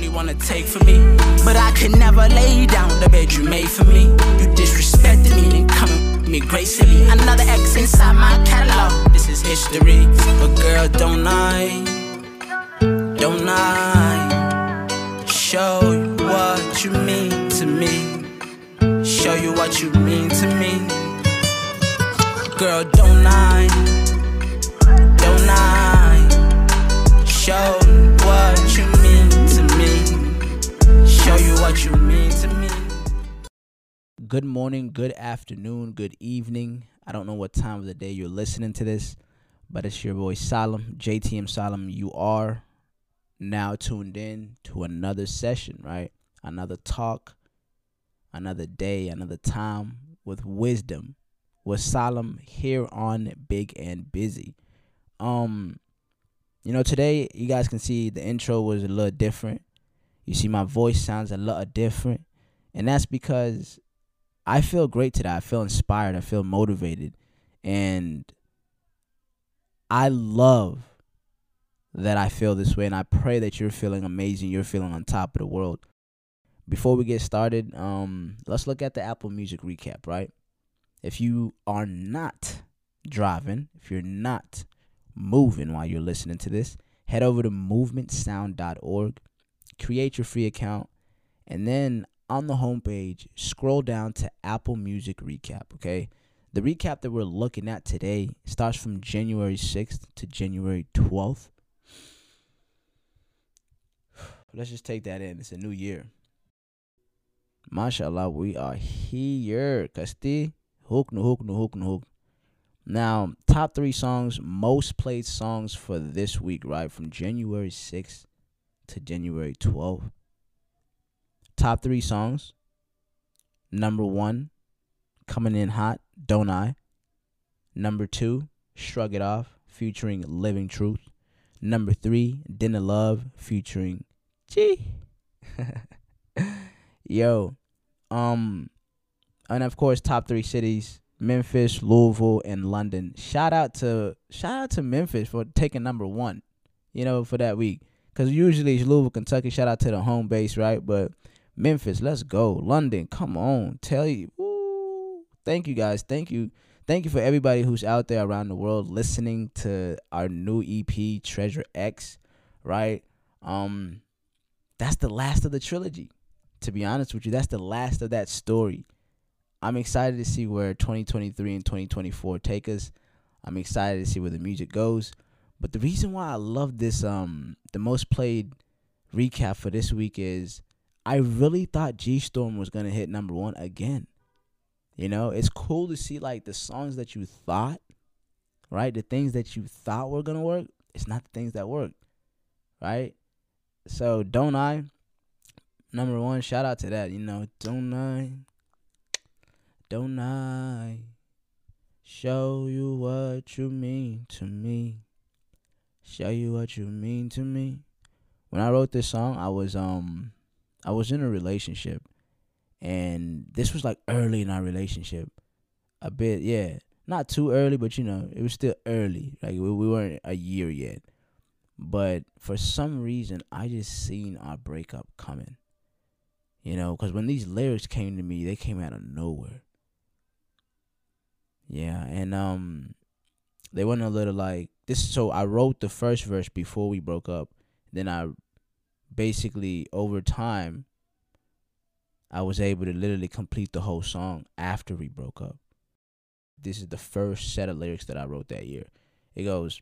only wanna take from me. But I could never lay down the bed you made for me. You disrespected me, then come me gracefully. Another X inside my catalog. This is history. But girl, don't I? Don't I? Show you what you mean to me. Show you what you mean to me. Girl, don't I? Good morning, good afternoon, good evening. I don't know what time of the day you're listening to this, but it's your boy Salim, JTM Salim. You are now tuned in to another session, right? Another talk, another day, another time with wisdom with Salim here on Big and Busy. Um, you know, today you guys can see the intro was a little different. You see my voice sounds a little different. And that's because I feel great today. I feel inspired. I feel motivated. And I love that I feel this way. And I pray that you're feeling amazing. You're feeling on top of the world. Before we get started, um, let's look at the Apple Music recap, right? If you are not driving, if you're not moving while you're listening to this, head over to movementsound.org, create your free account, and then on the homepage, scroll down to Apple Music Recap, okay? The recap that we're looking at today starts from January 6th to January 12th. Let's just take that in. It's a new year. Mashallah, we are here. Kasti, hook, no hook, no hook, no hook. Now, top three songs, most played songs for this week, right? From January 6th to January 12th. Top three songs. Number one, Coming In Hot, Don't I? Number two, Shrug It Off, featuring Living Truth. Number three, Dinner Love, featuring G. Yo, um, and of course, top three cities: Memphis, Louisville, and London. Shout out to shout out to Memphis for taking number one. You know, for that week, because usually it's Louisville, Kentucky. Shout out to the home base, right? But Memphis, let's go. London, come on, tell you. Woo. Thank you guys. Thank you. Thank you for everybody who's out there around the world listening to our new EP, Treasure X, right? Um, that's the last of the trilogy. To be honest with you, that's the last of that story. I'm excited to see where 2023 and 2024 take us. I'm excited to see where the music goes. But the reason why I love this um the most played recap for this week is I really thought G Storm was gonna hit number one again. You know, it's cool to see like the songs that you thought, right? The things that you thought were gonna work, it's not the things that work. Right? So don't I number one, shout out to that, you know, don't I don't I show you what you mean to me? Show you what you mean to me. When I wrote this song, I was um I was in a relationship and this was like early in our relationship. A bit, yeah. Not too early, but you know, it was still early. Like we, we weren't a year yet. But for some reason, I just seen our breakup coming. You know, because when these lyrics came to me, they came out of nowhere. Yeah, and um, they went a little like this. So I wrote the first verse before we broke up. Then I basically over time, I was able to literally complete the whole song after we broke up. This is the first set of lyrics that I wrote that year. It goes,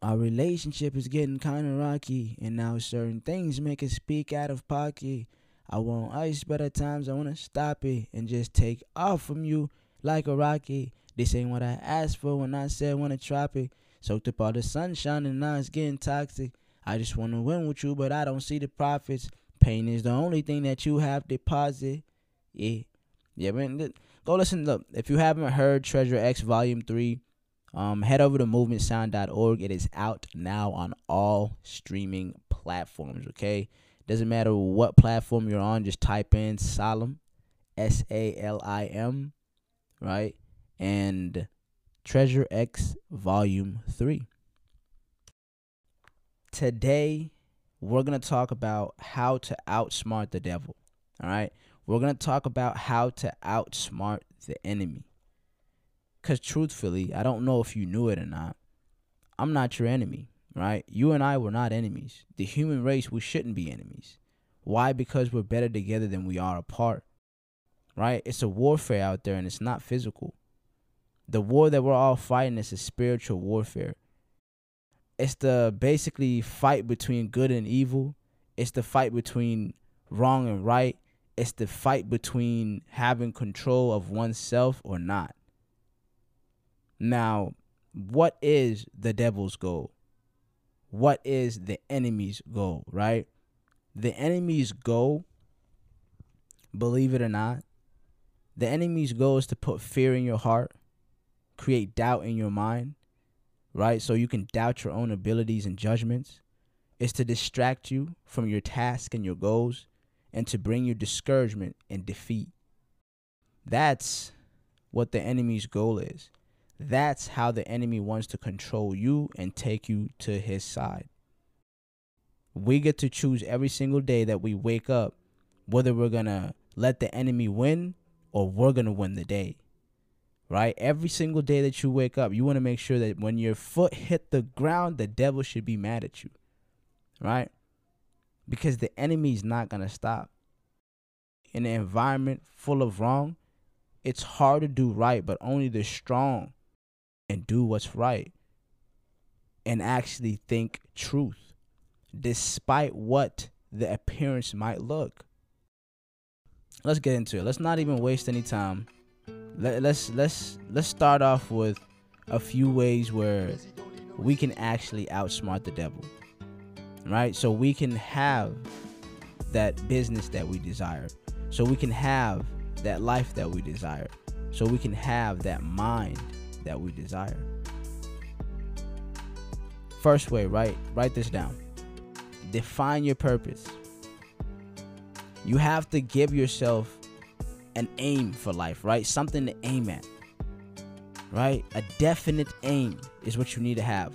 Our relationship is getting kind of rocky, and now certain things make us speak out of pocket. I want ice, but at times I want to stop it and just take off from you like a rocket. This ain't what I asked for when I said want to trap it. Soaked up all the sunshine and now it's getting toxic. I just want to win with you, but I don't see the profits. Pain is the only thing that you have deposit. Yeah. Yeah, man. Go listen. Look, if you haven't heard Treasure X Volume 3, um, head over to movementsound.org. It is out now on all streaming platforms, okay? Doesn't matter what platform you're on, just type in Salim, S A L I M, right? And Treasure X Volume 3. Today we're going to talk about how to outsmart the devil. All right? We're going to talk about how to outsmart the enemy. Cuz truthfully, I don't know if you knew it or not. I'm not your enemy, right? You and I were not enemies. The human race, we shouldn't be enemies. Why? Because we're better together than we are apart. Right? It's a warfare out there and it's not physical. The war that we're all fighting is a spiritual warfare. It's the basically fight between good and evil. It's the fight between wrong and right. It's the fight between having control of oneself or not. Now, what is the devil's goal? What is the enemy's goal, right? The enemy's goal, believe it or not, the enemy's goal is to put fear in your heart, create doubt in your mind, right? So you can doubt your own abilities and judgments. It's to distract you from your task and your goals and to bring you discouragement and defeat. That's what the enemy's goal is. That's how the enemy wants to control you and take you to his side. We get to choose every single day that we wake up whether we're going to let the enemy win or we're going to win the day. Right? Every single day that you wake up, you want to make sure that when your foot hit the ground, the devil should be mad at you. Right? Because the enemy is not going to stop. In an environment full of wrong, it's hard to do right, but only the strong and do what's right and actually think truth despite what the appearance might look. Let's get into it. Let's not even waste any time. Let, let's let's let's start off with a few ways where we can actually outsmart the devil. Right? So we can have that business that we desire. So we can have that life that we desire. So we can have that mind that we desire. First way, right? Write this down. Define your purpose. You have to give yourself an aim for life, right? Something to aim at. Right? A definite aim is what you need to have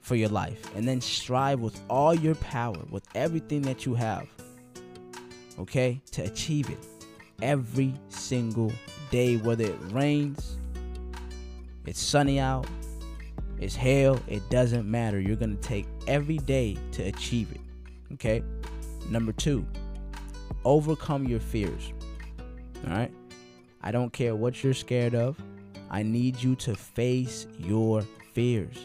for your life. And then strive with all your power, with everything that you have, okay, to achieve it every single day, whether it rains, it's sunny out, it's hail, it doesn't matter. You're going to take every day to achieve it. Okay? Number two, overcome your fears. All right? I don't care what you're scared of. I need you to face your fears.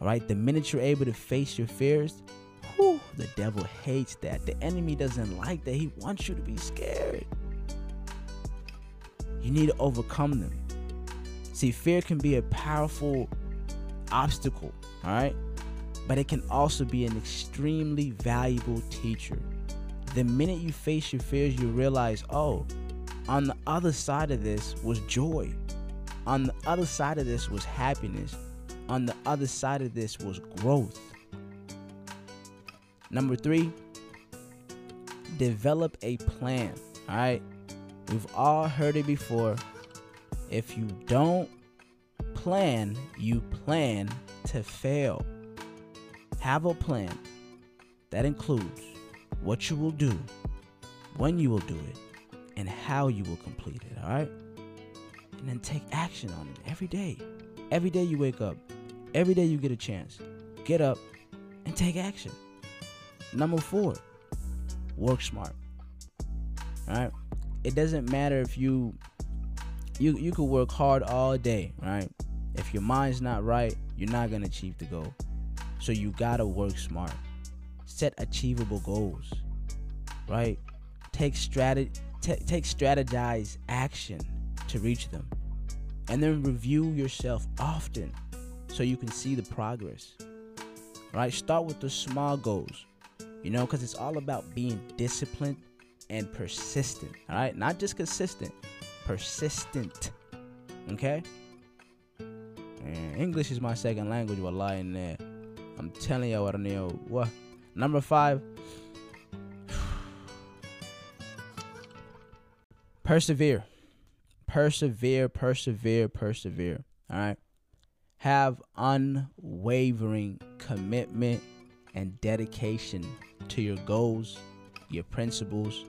All right? The minute you're able to face your fears, whew, the devil hates that. The enemy doesn't like that. He wants you to be scared. You need to overcome them. See, fear can be a powerful obstacle, all right? But it can also be an extremely valuable teacher. The minute you face your fears, you realize, oh, on the other side of this was joy. On the other side of this was happiness. On the other side of this was growth. Number three, develop a plan. All right. We've all heard it before. If you don't plan, you plan to fail. Have a plan that includes what you will do, when you will do it, and how you will complete it, all right? And then take action on it every day. Every day you wake up, every day you get a chance, get up and take action. Number four, work smart. All right? It doesn't matter if you you you could work hard all day, right? If your mind's not right, you're not gonna achieve the goal. So you gotta work smart. Set achievable goals, right? Take strategy, t- take strategize action to reach them, and then review yourself often so you can see the progress. Right? Start with the small goals, you know, because it's all about being disciplined and persistent. All right, not just consistent, persistent. Okay? And English is my second language, while lying there. I'm telling you what I know. What? Number five. persevere. Persevere, persevere, persevere. All right. Have unwavering commitment and dedication to your goals, your principles,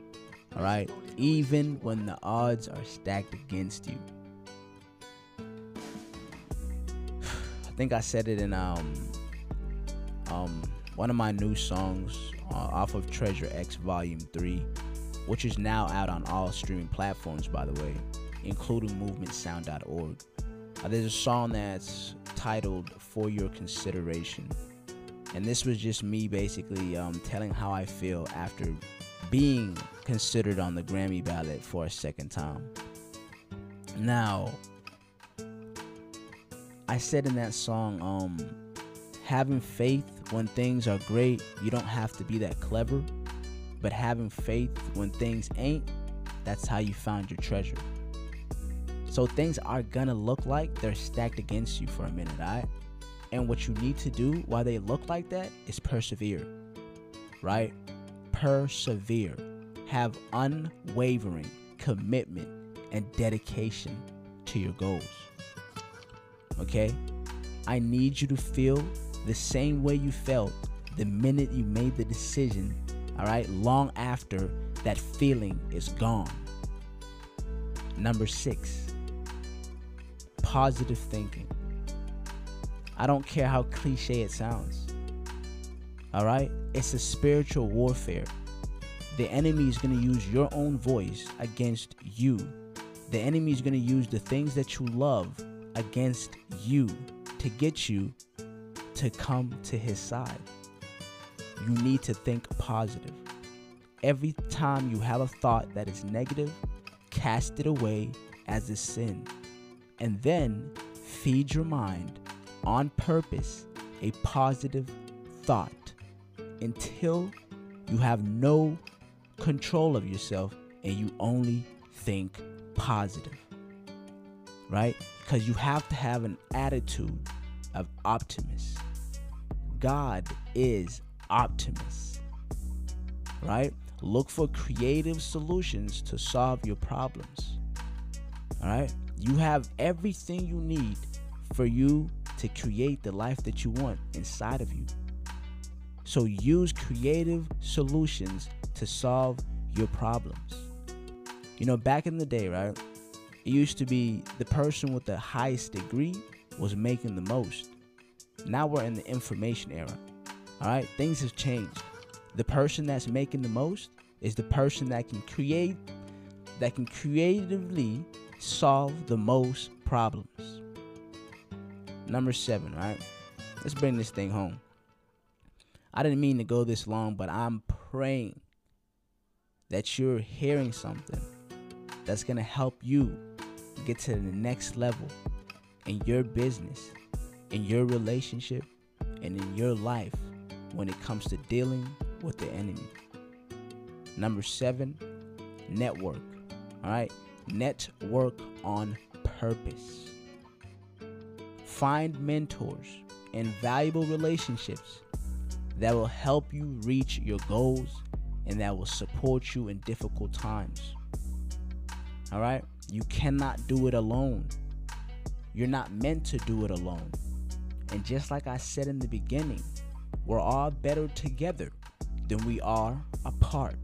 all right? Even when the odds are stacked against you. I think I said it in um um one of my new songs uh, off of Treasure X Volume 3, which is now out on all streaming platforms by the way, including movementsound.org. Uh, there's a song that's titled For Your Consideration. And this was just me basically um, telling how I feel after being considered on the Grammy ballot for a second time. Now, I said in that song, um, having faith when things are great, you don't have to be that clever. But having faith when things ain't, that's how you found your treasure. So things are gonna look like they're stacked against you for a minute, alright? And what you need to do while they look like that is persevere, right? Persevere. Have unwavering commitment and dedication to your goals. Okay? I need you to feel the same way you felt the minute you made the decision, all right, long after that feeling is gone. Number six, positive thinking. I don't care how cliche it sounds. All right? It's a spiritual warfare. The enemy is going to use your own voice against you. The enemy is going to use the things that you love against you to get you to come to his side. You need to think positive. Every time you have a thought that is negative, cast it away as a sin. And then feed your mind on purpose a positive thought until you have no control of yourself and you only think positive. Right? Because you have to have an attitude of optimist. God is optimist. Right? Look for creative solutions to solve your problems. All right? You have everything you need for you to create the life that you want inside of you. So use creative solutions to solve your problems. You know, back in the day, right? It used to be the person with the highest degree was making the most. Now we're in the information era. All right? Things have changed. The person that's making the most is the person that can create that can creatively solve the most problems. Number seven, right? Let's bring this thing home. I didn't mean to go this long, but I'm praying that you're hearing something that's going to help you get to the next level in your business, in your relationship, and in your life when it comes to dealing with the enemy. Number seven, network. All right, network on purpose. Find mentors and valuable relationships that will help you reach your goals and that will support you in difficult times. All right? You cannot do it alone. You're not meant to do it alone. And just like I said in the beginning, we're all better together than we are apart.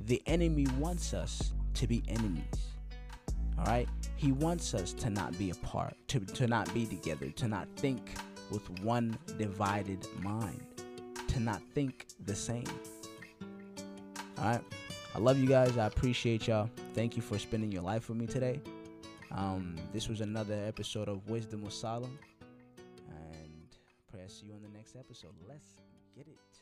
The enemy wants us to be enemies. All right? He wants us to not be apart, to, to not be together, to not think with one divided mind, to not think the same. All right. I love you guys. I appreciate y'all. Thank you for spending your life with me today. Um, this was another episode of Wisdom with Solomon. See you on the next episode. Let's get it.